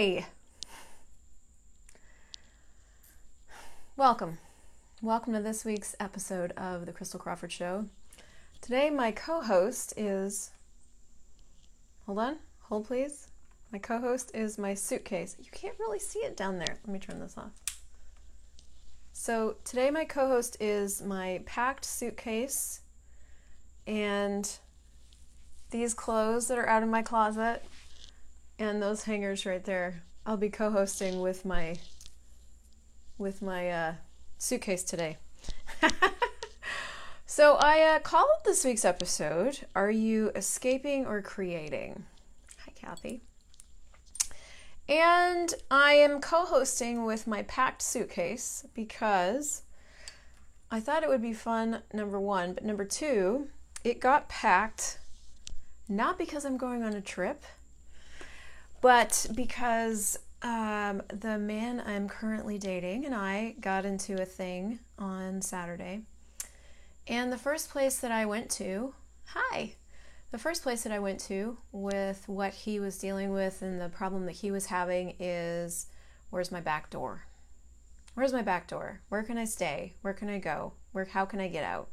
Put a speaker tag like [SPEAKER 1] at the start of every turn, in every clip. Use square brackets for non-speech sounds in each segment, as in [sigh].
[SPEAKER 1] Hey! Welcome. Welcome to this week's episode of The Christel Crawford Show. Today, my co host is. Hold on, hold please. My co host is my suitcase. You can't really see it down there. Let me turn this off. So, today, my co host is my packed suitcase and these clothes that are out of my closet and those hangers right there. I'll be co-hosting with my with my uh, suitcase today. [laughs] so I uh, called this week's episode "Are you escaping or creating?" Hi, Kathy. And I am co-hosting with my packed suitcase because I thought it would be fun. Number one, but number two, it got packed not because I'm going on a trip but because um, the man I'm currently dating and I got into a thing on Saturday. And the first place that I went to, hi, the first place that I went to with what he was dealing with and the problem that he was having is where's my back door? Where's my back door? Where can I stay? Where can I go? Where how can I get out?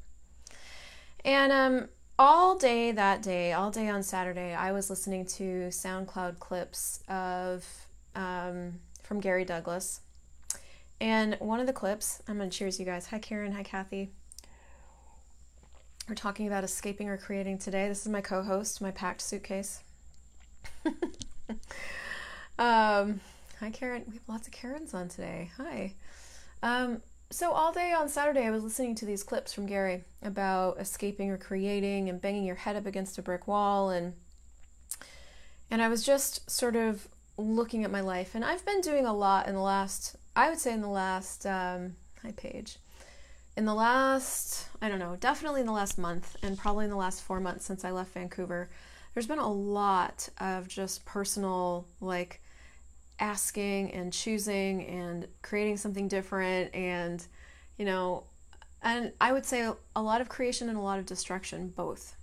[SPEAKER 1] And um all day that day, all day on Saturday, I was listening to SoundCloud clips of um, from Gary Douglas. And one of the clips, I'm to cheers you guys. Hi, Karen. Hi, Kathy. We're talking about escaping or creating today. This is my co host, my packed suitcase. [laughs] um, hi, Karen. We have lots of Karens on today. Hi. Um, so all day on Saturday, I was listening to these clips from Gary about escaping or creating and banging your head up against a brick wall, and and I was just sort of looking at my life, and I've been doing a lot in the last, I would say, in the last, um, hi Paige, in the last, I don't know, definitely in the last month, and probably in the last four months since I left Vancouver. There's been a lot of just personal, like asking and choosing and creating something different and you know and i would say a lot of creation and a lot of destruction both.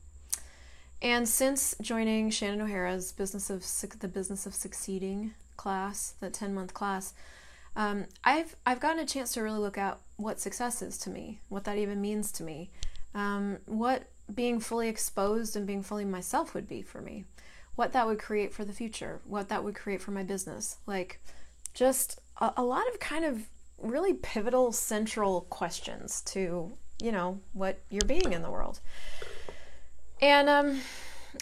[SPEAKER 1] And since joining shannon o'hara's business of the business of succeeding class the 10 month class um, I've I've gotten a chance to really look at what success is to me, what that even means to me, um, what being fully exposed and being fully myself would be for me what that would create for the future, what that would create for my business. Like, just a, a lot of kind of really pivotal, central questions to, you know, what you're being in the world. And um,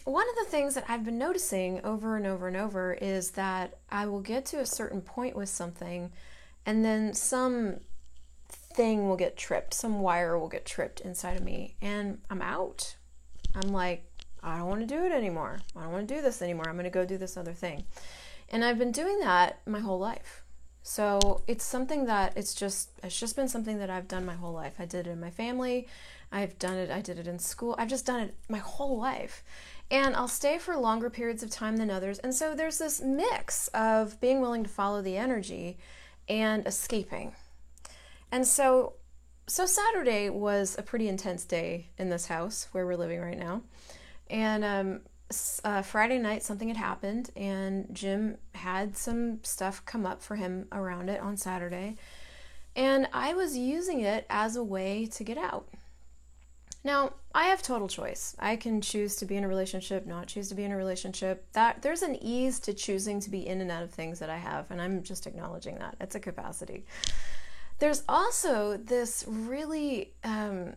[SPEAKER 1] one of the things that I've been noticing over and over and over is that I will get to a certain point with something, and then some thing will get tripped, some wire will get tripped inside of me, and I'm out. I'm like, I don't want to do it anymore. I don't want to do this anymore. I'm going to go do this other thing. And I've been doing that my whole life. So it's something that it's just it's just been something that I've done my whole life. I did it in my family. I've done it. I did it in school. I've just done it my whole life. And I'll stay for longer periods of time than others. And so there's this mix of being willing to follow the energy and escaping. And so so Saturday was a pretty intense day in this house where we're living right now. And um, uh, Friday night, something had happened, and Jim had some stuff come up for him around it on Saturday. And I was using it as a way to get out. Now, I have total choice. I can choose to be in a relationship, not choose to be in a relationship. That there's an ease to choosing to be in and out of things that I have, and I'm just acknowledging that. It's a capacity. There's also this really um,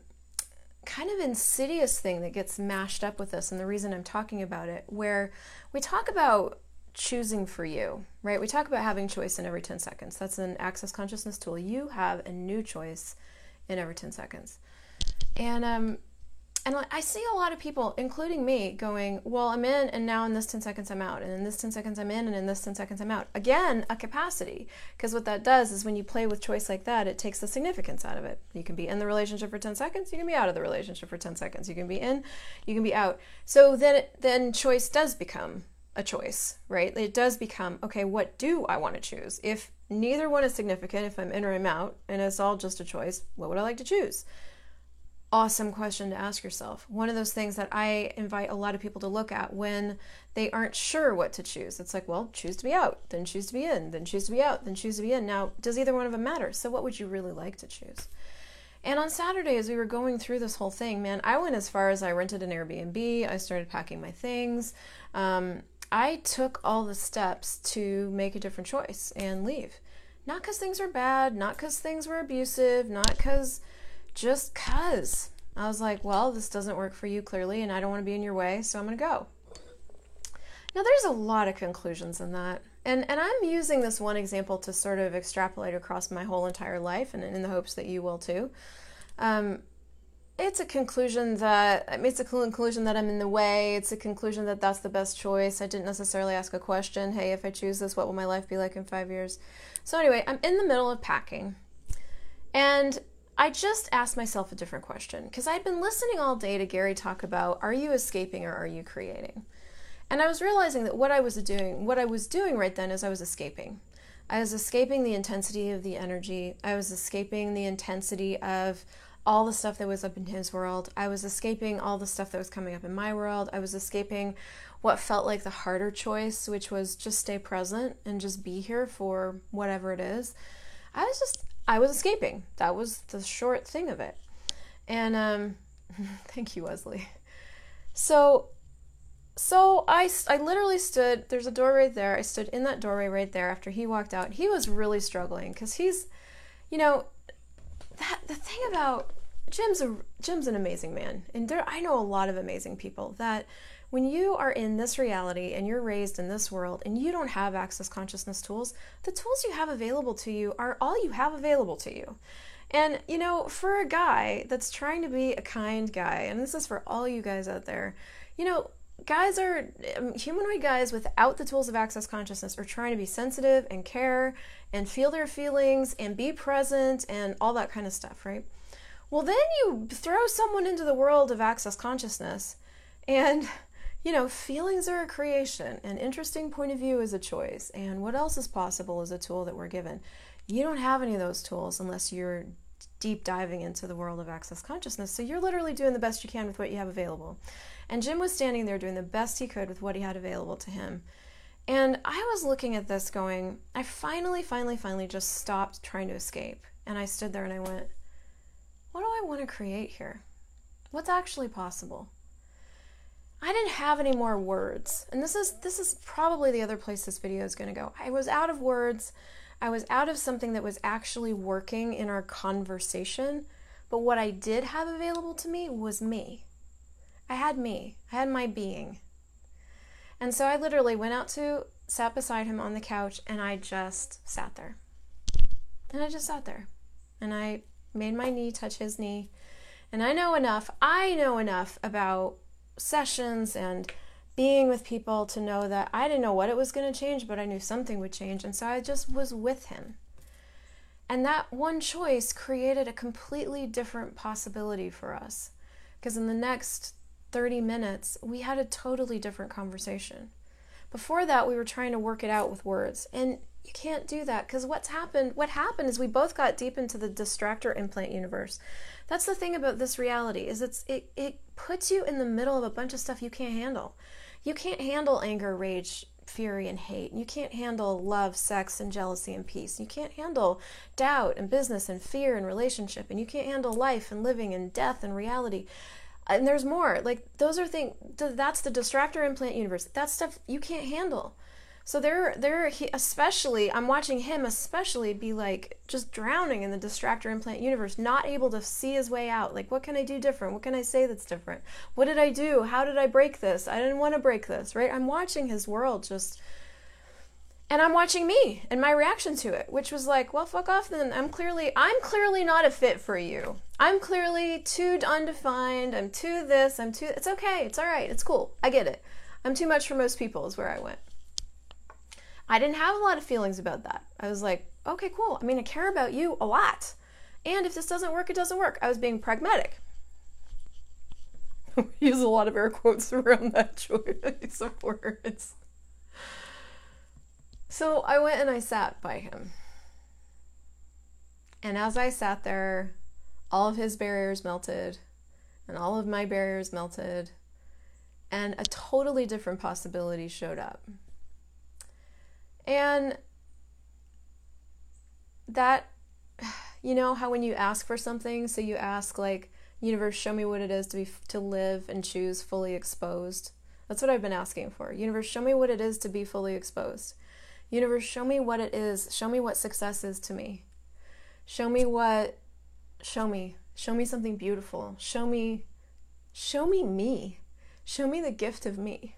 [SPEAKER 1] kind of insidious thing that gets mashed up with us, and the reason I'm talking about it, where we talk about choosing for you, right? We talk about having choice in every 10 seconds. That's an access consciousness tool. You have a new choice in every 10 seconds. And um, and I see a lot of people, including me, going, Well, I'm in, and now in this 10 seconds I'm out, and in this 10 seconds I'm in, and in this 10 seconds I'm out. Again, a capacity. Because what that does is when you play with choice like that, it takes the significance out of it. You can be in the relationship for 10 seconds, you can be out of the relationship for 10 seconds. You can be in, you can be out. So then, then choice does become a choice, right? It does become, okay, what do I want to choose? If neither one is significant, if I'm in or I'm out, and it's all just a choice, what would I like to choose? Awesome question to ask yourself. One of those things that I invite a lot of people to look at when they aren't sure what to choose. It's like, well, choose to be out, then choose to be in, then choose to be out, then choose to be in. Now, does either one of them matter? So, what would you really like to choose? And on Saturday, as we were going through this whole thing, man, I went as far as I rented an Airbnb. I started packing my things. Um, I took all the steps to make a different choice and leave. Not because things were bad, not because things were abusive, not because just because. I was like, well, this doesn't work for you clearly, and I don't want to be in your way, so I'm going to go. Now, there's a lot of conclusions in that. And, and I'm using this one example to sort of extrapolate across my whole entire life and in the hopes that you will too. Um, it's a conclusion that I mean, it's a conclusion that I'm in the way. It's a conclusion that that's the best choice. I didn't necessarily ask a question. Hey, if I choose this, what will my life be like in five years? So anyway, I'm in the middle of packing, and I just asked myself a different question because I'd been listening all day to Gary talk about are you escaping or are you creating? And I was realizing that what I was doing, what I was doing right then is I was escaping. I was escaping the intensity of the energy. I was escaping the intensity of all the stuff that was up in his world. I was escaping all the stuff that was coming up in my world. I was escaping what felt like the harder choice, which was just stay present and just be here for whatever it is. I was just I was escaping. That was the short thing of it. And um, [laughs] thank you, Wesley. So, so I, I literally stood, there's a door right there. I stood in that doorway right there after he walked out. He was really struggling because he's, you know, that the thing about Jim's a Jim's an amazing man. And there I know a lot of amazing people that when you are in this reality and you're raised in this world and you don't have access consciousness tools, the tools you have available to you are all you have available to you. And, you know, for a guy that's trying to be a kind guy, and this is for all you guys out there, you know, guys are um, humanoid guys without the tools of access consciousness are trying to be sensitive and care and feel their feelings and be present and all that kind of stuff, right? Well, then you throw someone into the world of access consciousness and [laughs] you know, feelings are a creation, an interesting point of view is a choice, and what else is possible is a tool that we're given. You don't have any of those tools unless you're deep diving into the world of access consciousness. So you're literally doing the best you can with what you have available. And Jim was standing there doing the best he could with what he had available to him. And I was looking at this going, I finally, finally, finally just stopped trying to escape. And I stood there and I went, what do I want to create here? What's actually possible? I didn't have any more words. And this is this is probably the other place this video is going to go. I was out of words. I was out of something that was actually working in our conversation. But what I did have available to me was me. I had me. I had my being. And so I literally went out to sat beside him on the couch and I just sat there. And I just sat there. And I made my knee touch his knee. And I know enough, I know enough about sessions and being with people to know that I didn't know what it was going to change, but I knew something would change. And so I just was with him. And that one choice created a completely different possibility for us. Because in the next 30 minutes, we had a totally different conversation. Before that, we were trying to work it out with words. And you can't do that because what's happened, what happened is we both got deep into the distractor implant universe. That's the thing about this reality is it's it it puts you in the middle of a bunch of stuff you can't handle. You can't handle anger, rage, fury, and hate. You can't handle love, sex, and jealousy and peace. You can't handle doubt and business and fear and relationship. And you can't handle life and living and death and reality. And there's more. Like those are things. That's the distractor implant universe. That stuff you can't handle. So they're they're especially I'm watching him especially be like just drowning in the distractor implant universe, not able to see his way out. Like what can I do different? What can I say that's different? What did I do? How did I break this? I didn't want to break this, right? I'm watching his world just and I'm watching me and my reaction to it, which was like, well, fuck off then. I'm clearly I'm clearly not a fit for you. I'm clearly too undefined. I'm too this. I'm too It's okay. It's all right. It's cool. I get it. I'm too much for most people is where I went. I didn't have a lot of feelings about that. I was like, okay, cool. I mean, I care about you a lot. And if this doesn't work, it doesn't work. I was being pragmatic. [laughs] we Use a lot of air quotes around that [laughs] choice of words. So I went and I sat by him. And as I sat there, all of his barriers melted. and all of my barriers melted, and a totally different possibility showed up. And that, you know, how when you ask for something, so you ask, like, universe, show me what it is to be to live and choose fully exposed. That's what I've been asking for. Universe, show me what it is to be fully exposed. Universe, show me what it is. Show me what success is to me. Show me what show me. Show me something beautiful. Show me show me me. Show me the gift of me.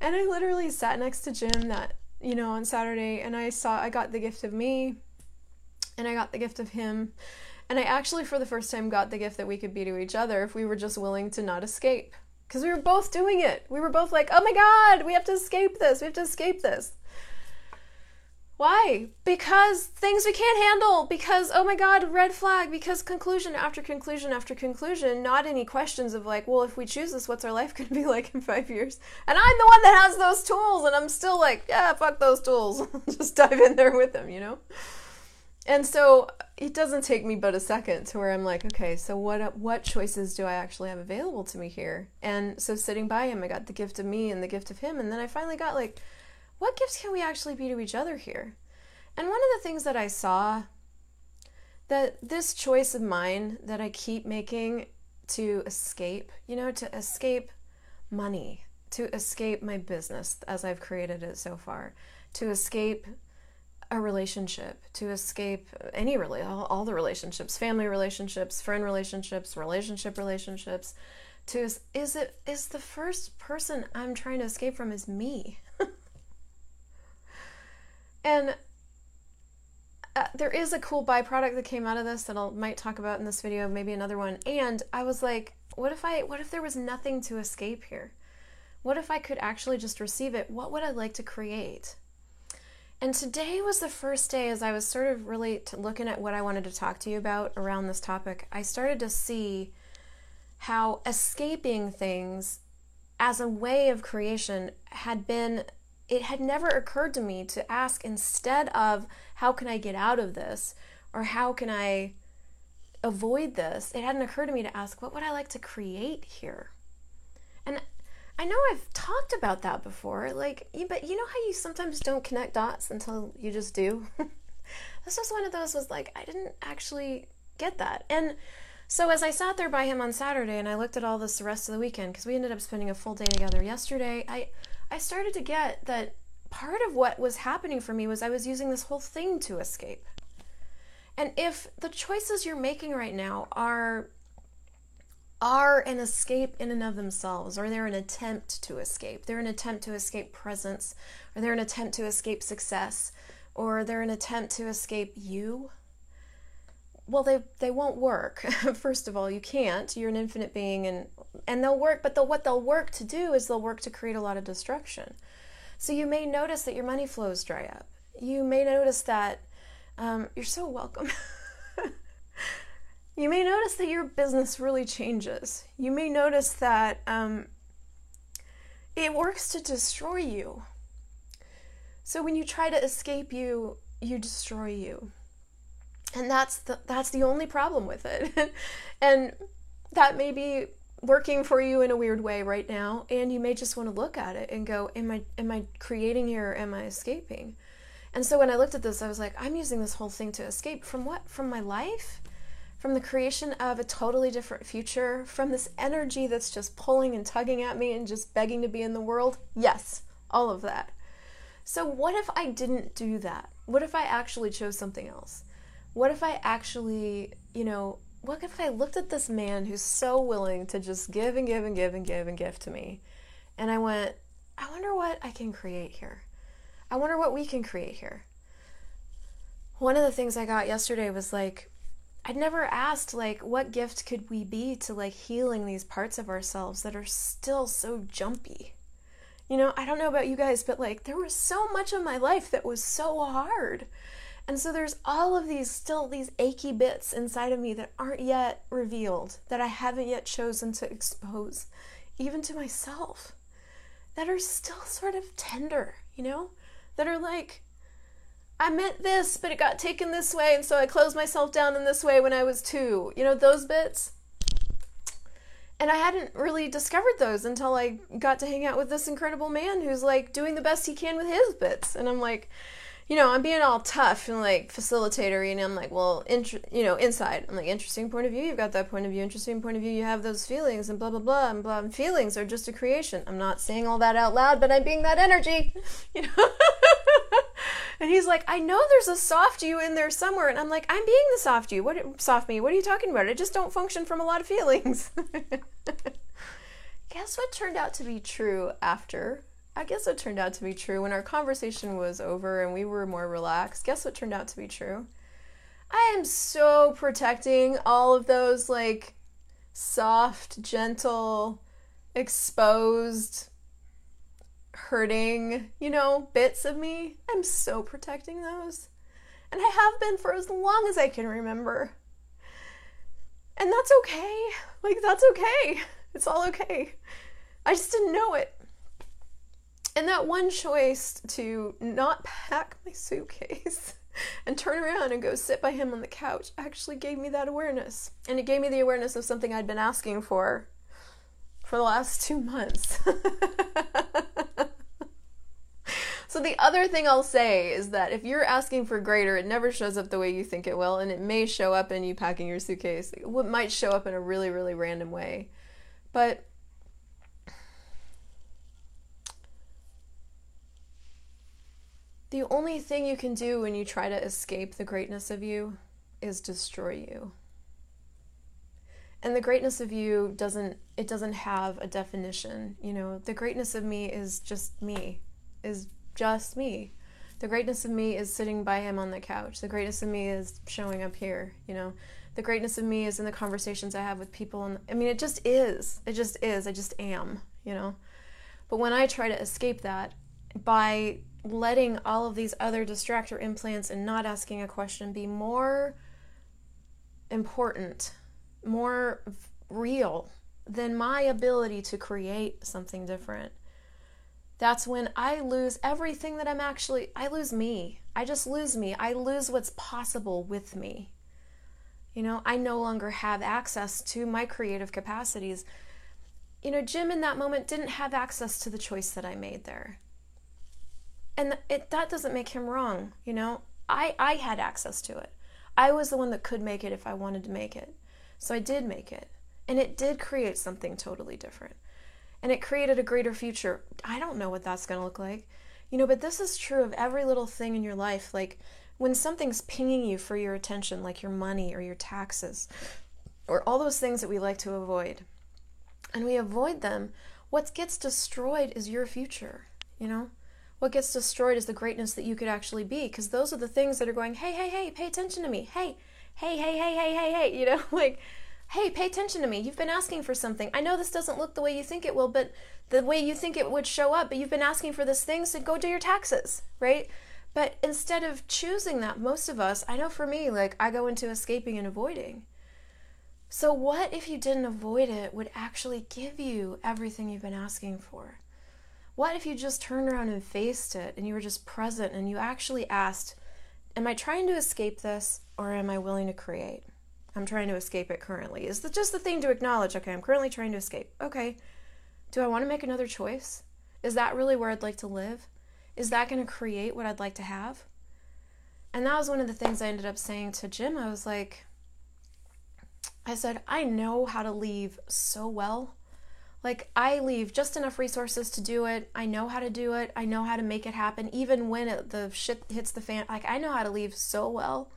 [SPEAKER 1] And I literally sat next to Jim that, you know, on Saturday and I saw I got the gift of me and I got the gift of him. And I actually for the first time got the gift that we could be to each other if we were just willing to not escape. Because we were both doing it. We were both like, oh my God, we have to escape this. We have to escape this. Why? Because things we can't handle. Because, oh my God, red flag. Because conclusion after conclusion after conclusion. Not any questions of like, well, if we choose this, what's our life [laughs] going to be like in five years? And I'm the one that has those tools. And I'm still like, yeah, fuck those tools. [laughs] Just dive in there with them, you know? And so it doesn't take me but a second to where I'm like, okay, so what what choices do I actually have available to me here? And so sitting by him, I got the gift of me and the gift of him, and then I finally got like, what gifts can we actually be to each other here? And one of the things that I saw that this choice of mine that I keep making to escape, you know, to escape money, to escape my business as I've created it so far, to escape a relationship, to escape any really all, all the relationships, family relationships, friend relationships, relationship relationships, to is it is the first person I'm trying to escape from is me. And uh, there is a cool byproduct that came out of this that I might talk about in this video, maybe another one. And I was like, what if I what if there was nothing to escape here? What if I could actually just receive it? What would I like to create? And today was the first day as I was sort of really looking at what I wanted to talk to you about around this topic. I started to see how escaping things as a way of creation had been it had never occurred to me to ask instead of how can I get out of this or how can I avoid this, it hadn't occurred to me to ask what would I like to create here? And I know I've talked about that before, like, but you know how you sometimes don't connect dots until you just do? [laughs] this was one of those was like, I didn't actually get that. And so as I sat there by him on Saturday and I looked at all this the rest of the weekend, because we ended up spending a full day together yesterday, I I started to get that part of what was happening for me was I was using this whole thing to escape. And if the choices you're making right now are are an escape in and of themselves, or they're an attempt to escape. They're an attempt to escape presence, or they're an attempt to escape success, or they're an attempt to escape you. Well, they they won't work. [laughs] First of all, you can't. You're an infinite being, and and they'll work, but they'll, what they'll work to do is they'll work to create a lot of destruction. So you may notice that your money flows dry up. You may notice that um, you're so welcome. [laughs] you may notice that your business really changes. You may notice that um, it works to destroy you. So when you try to escape you, you destroy you. And that's the that's the only problem with it. [laughs] and that may be working for you in a weird way right now and you may just want to look at it and go am i am i creating here or am i escaping? And so when i looked at this i was like i'm using this whole thing to escape from what? From my life? From the creation of a totally different future? From this energy that's just pulling and tugging at me and just begging to be in the world? Yes all of that. So what if i didn't do that? What if i actually chose something else? What if i actually you know what if I looked at this man who's so willing to just give and give and give and give and give to me? And I went, I wonder what I can create here. I wonder what we can create here. One of the things I got yesterday was like, I'd never asked, like, what gift could we be to like healing these parts of ourselves that are still so jumpy? You know, I don't know about you guys, but like, there was so much of my life that was so hard and so there's all of these still these achy bits inside of me that aren't yet revealed, that I haven't yet chosen to expose, even to myself, that are still sort of tender, you know? That are like, I meant this, but it got taken this way, and so I closed myself down in this way when I was two. You know, those bits. and I hadn't really discovered those until I got to hang out with this incredible man who's like doing the best he can with his bits. And I'm like, you know, I'm being all tough and like facilitator, and I'm like, well, you know, inside, I'm like, interesting point of view. You've got that point of view. Interesting point of view. You have those feelings, and blah blah blah, and blah. And feelings are just a creation. I'm not saying all that out loud, but I'm being that energy, [laughs] you know. [laughs] and he's like, I know there's a soft you in there somewhere, and I'm like, I'm being the soft you. What soft me? What are you talking about? I just don't function from a lot of feelings. [laughs] Guess what turned out to be true after I guess it turned out to be true. When our conversation was over and we were more relaxed, guess what turned out to be true? I am so protecting all of those like soft, gentle, exposed, hurting, you know, bits of me. I'm so protecting those. And I have been for as long as I can remember. And that's okay. Like, that's okay. It's all okay. I just didn't know it. And that one choice to not pack my suitcase [laughs] and turn around and go sit by him on the couch actually gave me that awareness. And it gave me the awareness of something I'd been asking for for the last two months. [laughs] so, the other thing I'll say is that if you're asking for greater, it never shows up the way you think it will, and it may show up in you packing your suitcase. It might show up in a really, really random way. But The only thing you can do when you try to escape the greatness of you is destroy you. And the greatness of you doesn't it doesn't have a definition, you know. The greatness of me is just me. Is just me. The greatness of me is sitting by him on the couch. The greatness of me is showing up here, you know. The greatness of me is in the conversations I have with people and I mean it just is. It just is. I just am, you know. But when I try to escape that by letting all of these other distractor implants and not asking a question be more important, more real than my ability to create something different. That's when I lose everything that I'm actually, I lose me. I just lose me. I lose what's possible with me. You know, I no longer have access to my creative capacities. You know, Jim in that moment didn't have access to the choice that I made there and it that doesn't make him wrong you know? I i had access to it. I was the one that could make it if i wanted to make it. So i did make it. And it did create something totally different. And it created a greater future. I don't know what that's going to look like. You know but this is true of every little thing in your life. Like when something's pinging you for your attention like your money or your taxes or all those things that we like to avoid and we avoid them what gets destroyed is your future you know what gets destroyed is the greatness that you could actually be because those are the things that are going hey hey hey pay attention to me. Hey hey hey hey hey hey hey [laughs] you know like hey pay attention to me. You've been asking for something. I know this doesn't look the way you think it will but the way you think it would show up but you've been asking for this thing so go do your taxes right? But instead of choosing that most of us i know for me like i go into escaping and avoiding. So what if you didn't avoid it would actually give you everything you've been asking for what if you just turned around and faced it and you were just present and you actually asked, Am I trying to escape this or am I willing to create? I'm trying to escape it currently. Is that just the thing to acknowledge? Okay, I'm currently trying to escape. Okay. Do I want to make another choice? Is that really where I'd like to live? Is that going to create what I'd like to have? And that was one of the things I ended up saying to Jim. I was like, I said, I know how to leave so well like, I leave just enough resources to do it. I know how to do it. I know how to make it happen, even when it, the shit hits the fan. Like, I know how to leave so well.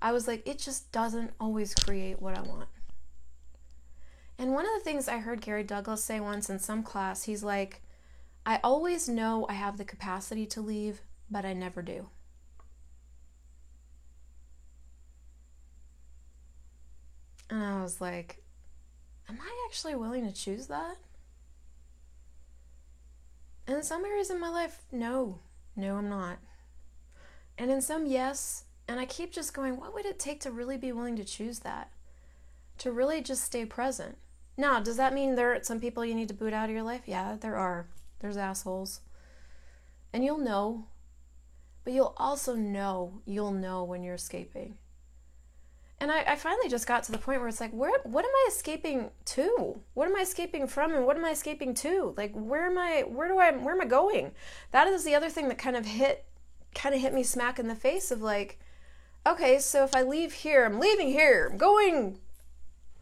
[SPEAKER 1] I was like, it just doesn't always create what I want. And one of the things I heard Gary Douglas say once in some class, he's like, I always know I have the capacity to leave, but I never do. And I was like, am I actually willing to choose that? And in some areas in my life, no, no, I'm not. And in some, yes. And I keep just going, what would it take to really be willing to choose that? To really just stay present. Now, does that mean there are some people you need to boot out of your life? Yeah, there are. There's assholes. And you'll know. But you'll also know, you'll know when you're escaping. And I, I finally just got to the point where it's like, where, what am I escaping to? What am I escaping from, and what am I escaping to? Like, where am I? Where do I? Where am I going? That is the other thing that kind of hit, kind of hit me smack in the face of like, okay, so if I leave here, I'm leaving here. I'm going.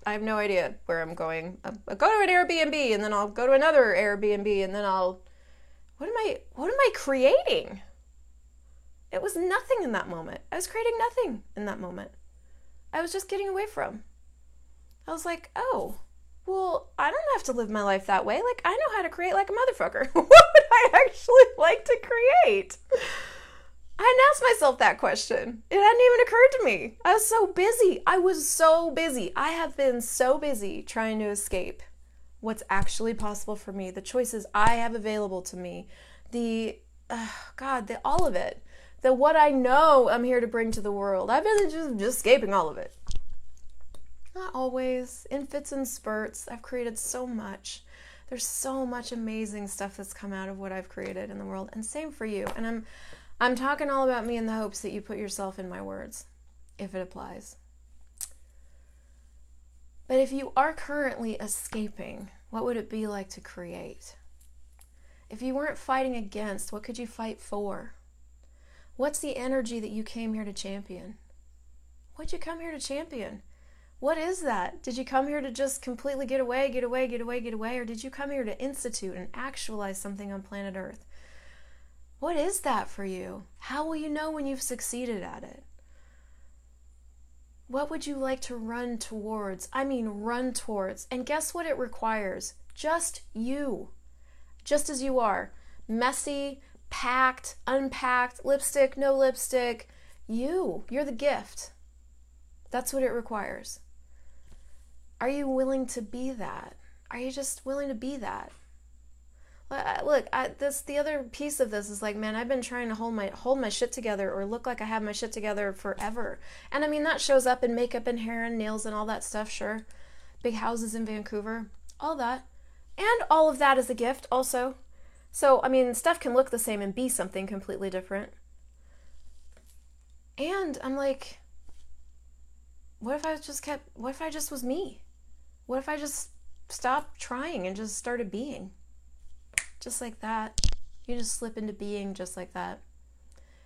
[SPEAKER 1] I have no idea where I'm going. Um, I'll, I'll go to an Airbnb, and then I'll go to another Airbnb, and then I'll. What am I? What am I creating? It was nothing in that moment. I was creating nothing in that moment. I was just getting away from. I was like, oh, well, I don't have to live my life that way. Like, I know how to create like a motherfucker. [laughs] what would I actually like to create? I hadn't asked myself that question. It hadn't even occurred to me. I was so busy. I was so busy. I have been so busy trying to escape what's actually possible for me, the choices I have available to me, the, uh, God, the, all of it that what I know I'm here to bring to the world. I've been just, just escaping all of it. Not always, in fits and spurts. I've created so much. There's so much amazing stuff that's come out of what I've created in the world, and same for you. And I'm, I'm talking all about me in the hopes that you put yourself in my words, if it applies. But if you are currently escaping, what would it be like to create? If you weren't fighting against, what could you fight for? What's the energy that you came here to champion? What'd you come here to champion? What is that? Did you come here to just completely get away, get away, get away, get away? Or did you come here to institute and actualize something on planet Earth? What is that for you? How will you know when you've succeeded at it? What would you like to run towards? I mean, run towards. And guess what it requires? Just you. Just as you are. Messy, packed, unpacked, lipstick, no lipstick. You, you're the gift. That's what it requires. Are you willing to be that? Are you just willing to be that? Uh, look, I, this the other piece of this is like, man, I've been trying to hold my hold my shit together or look like I have my shit together forever. And I mean that shows up in makeup and hair and nails and all that stuff, sure. Big houses in Vancouver, all that. And all of that is a gift also. So, I mean, stuff can look the same and be something completely different. And I'm like, what if I just kept, what if I just was me? What if I just stopped trying and just started being? Just like that. You just slip into being just like that.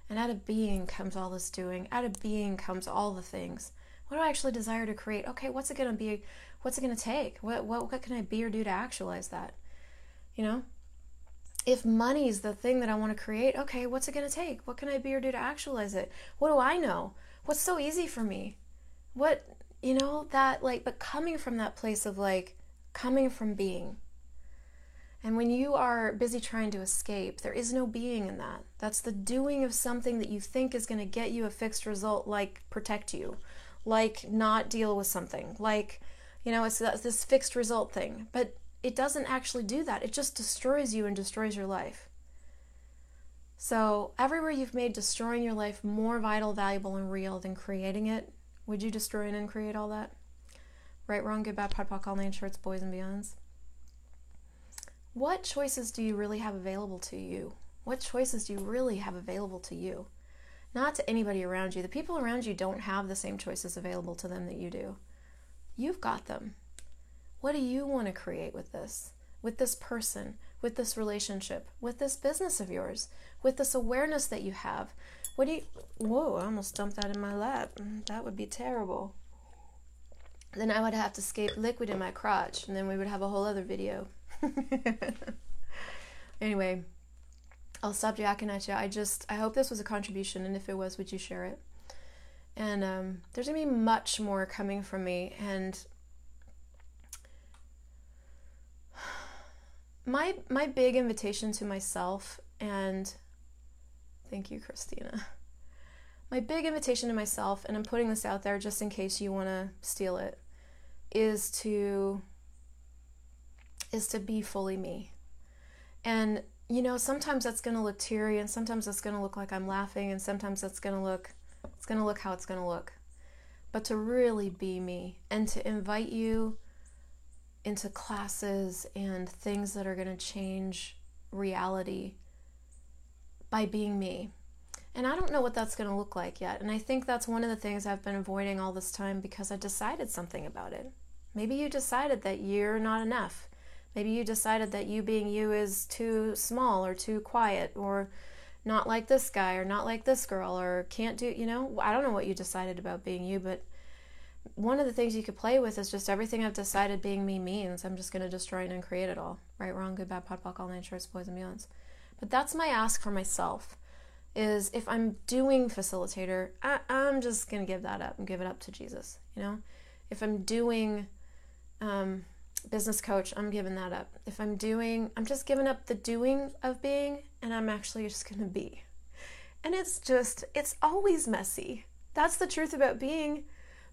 [SPEAKER 1] And out of being comes all this doing. Out of being comes all the things. What do I actually desire to create? Okay, what's it to be? What's it to take? What, what, what can I be or do to actualize that? You know? If money is the thing that I want to create, okay, what's it going to take? What can I be or do to actualize it? What do I know? What's so easy for me? What, you know, that like, but coming from that place of like, coming from being. And when you are busy trying to escape, there is no being in that. That's the doing of something that you think is going to get you a fixed result, like protect you, like not deal with something, like, you know, it's uh, this fixed result thing. But it doesn't actually do that. It just destroys you and destroys your life. So, everywhere you've made destroying your life more vital, valuable, and real than creating it, would you destroy and create all that? Right, wrong, good, bad, pod, poc, all nine shorts, boys and beyonds. What choices do you really have available to you? What choices do you really have available to you? Not to anybody around you. The people around you don't have the same choices available to them that you do. You've got them. What do you want to create with this? With this person, with this relationship, with this business of yours, with this awareness that you have? What do you. Whoa, I almost dumped that in my lap. Mm, that would be terrible. Then I would have to escape liquid in my crotch, and then we would have a whole other video. [laughs] anyway, I'll stop jacking at you. I just, I hope this was a contribution, and if it was, would you share it? And um, there's gonna be much more coming from me, and my my big invitation to myself and thank you christina. My big invitation to myself and i'm putting this out there just in case you want to steal it is to is to be fully me. And you know sometimes that's going to look teary and sometimes that's going to look like i'm laughing and sometimes that's going to look it's going to look how it's going to look. But to really be me and to invite you into classes and things that are going to change reality by being me. And I don't know what that's going to look like yet. And I think that's one of the things I've been avoiding all this time because I decided something about it. Maybe you decided that you're not enough. Maybe you decided that you being you is too small or too quiet or not like this guy or not like this girl or can't do, you know, I don't know what you decided about being you, but one of the things you could play with is just everything I've decided being me means. I'm just going to destroy and uncreate it all. Right, wrong, good, bad, POD, POC, all nine shorts, boys, and beyonds. But that's my ask for myself is if I'm doing facilitator, I, am just going to give that up and give it up to Jesus, you know? If I'm doing um, business coach, I'm giving that up. If I'm doing, I'm just giving up the doing of being and I'm actually [laughs] just going to be. And it's just, it's always messy. That's the truth about being.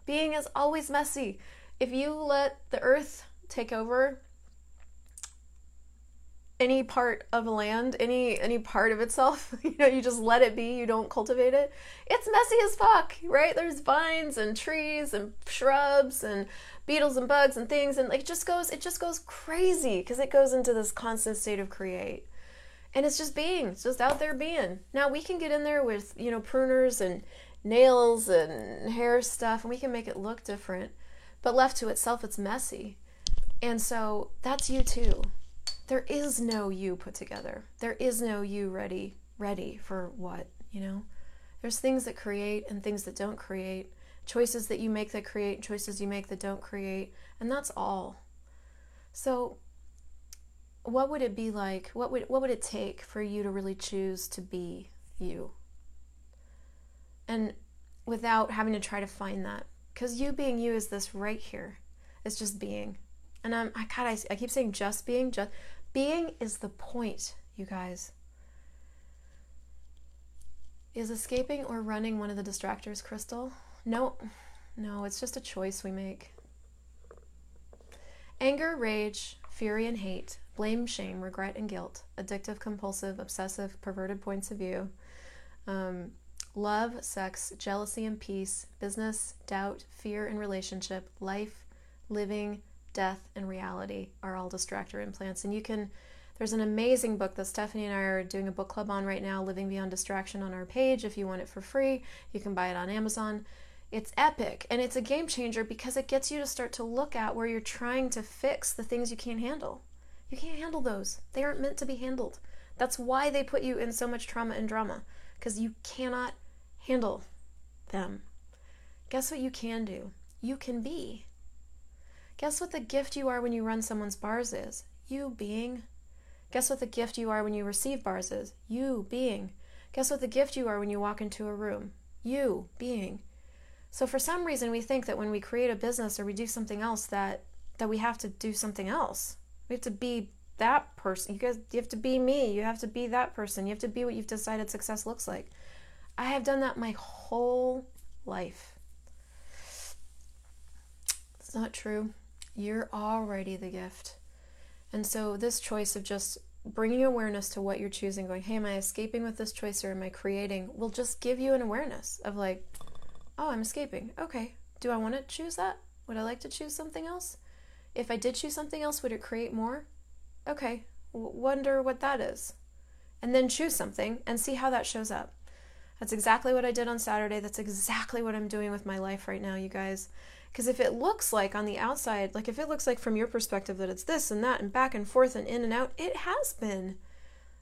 [SPEAKER 1] Being is always messy. If you let the earth take over any part of land, any any part of itself, [laughs] you know, you just let it be, you don't cultivate it. It's messy as fuck, right? There's vines and trees and shrubs and beetles and bugs and things and like it just goes it just goes crazy because it goes into this constant state of create. And it's just being, it's just out there being. Now we can get in there with, you know, pruners and nails and hair stuff and we can make it look different. But left to itself it's messy. And so that's you too there is no you put together. There is no you ready, ready for what, you know? There's things that create and things that don't create, choices that you make that create, choices you make that don't create, and that's all. So what would it be like? What would what would it take for you to really choose to be you? And without having to try to find that. Because you being you is this right here. It's just being. And I'm I God I, I keep saying just being, just being is the point, you guys. Is escaping or running one of the distractors, Christel? No, no, it's just a choice we make. Anger, rage, fury, and hate, blame, shame, regret, and guilt, addictive, compulsive, obsessive, perverted points of view, um, love, sex, jealousy, and peace, business, doubt, fear, and relationship, life, living, death, and reality are all distractor implants. And you can, there's an amazing book that Stephanie and I are doing a book club on right now, Living Beyond Distraction, on our page. If you want it for free, you can buy it on Amazon. It's epic and it's a game changer because it gets you to start to look at where you're trying to fix the things you can't handle. You can't handle those, they aren't meant to be handled. That's why they put you in so much trauma and drama because you cannot handle them. Guess what you can do? You can be. Guess what the gift you are when you run someone's bars is? You being. Guess what the gift you are when you receive bars is? You being. Guess what the gift you are when you walk into a room? You being. So for some reason we think that when we create a business or we do something else that that we have to do something else. We have to be that person. You guys you have to be me. You have to be that person. You have to be what you've decided success looks like. I have done that my whole life. It's not true. You're already the gift. And so, this choice of just bringing awareness to what you're choosing, going, hey, am I escaping with this choice or am I creating, will just give you an awareness of like, oh, I'm escaping. Okay. Do I want to choose that? Would I like to choose something else? If I did choose something else, would it create more? Okay. Wonder what that is. And then choose something and see how that shows up. That's exactly what I did on Saturday. That's exactly what I'm doing with my life right now, you guys. Because if it looks like on the outside, like if it looks like from your perspective that it's this and that and back and forth and in and out, it has been.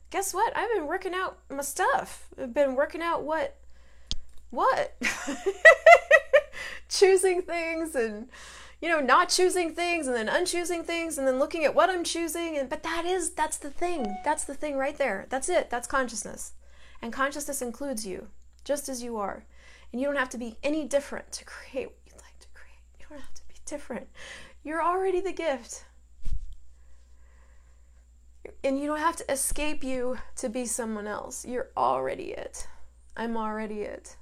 [SPEAKER 1] Guess what? I've been working out my stuff. I've been working out what? What? [laughs] choosing things and you know not choosing things and then unchoosing things and then looking at what i'm choosing and but that is that's the thing that's the thing right there that's it that's consciousness and consciousness includes you just as you are and you don't have to be any different to create what you'd like to create. You don't have to be different. You're already the gift. And you don't have to escape you to be someone else. You're already it. I'm already it.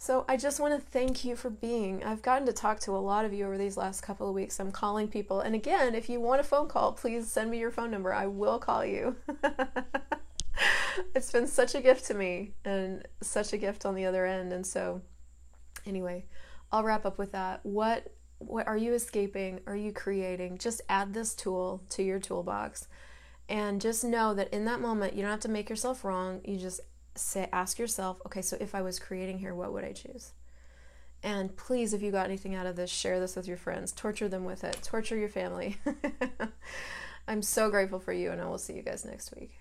[SPEAKER 1] So I just want to thank you for being. I've gotten to talk to a lot of you over these last couple of weeks. I'm calling people. And again, if you want a phone call, please send me your phone number. I will call you. [laughs] it's been such a gift to me and such a gift on the other end. And so, anyway, I'll wrap up with that. What what are you escaping? Are you creating? Just add this tool to your toolbox and just know that in that moment you don't have to make yourself wrong. You just say ask yourself, okay, so if I was creating here, what would I choose? And please, if you got anything out of this, share this with your friends. Torture them with it. Torture your family. [laughs] I'm so grateful for you, and I will see you guys next week.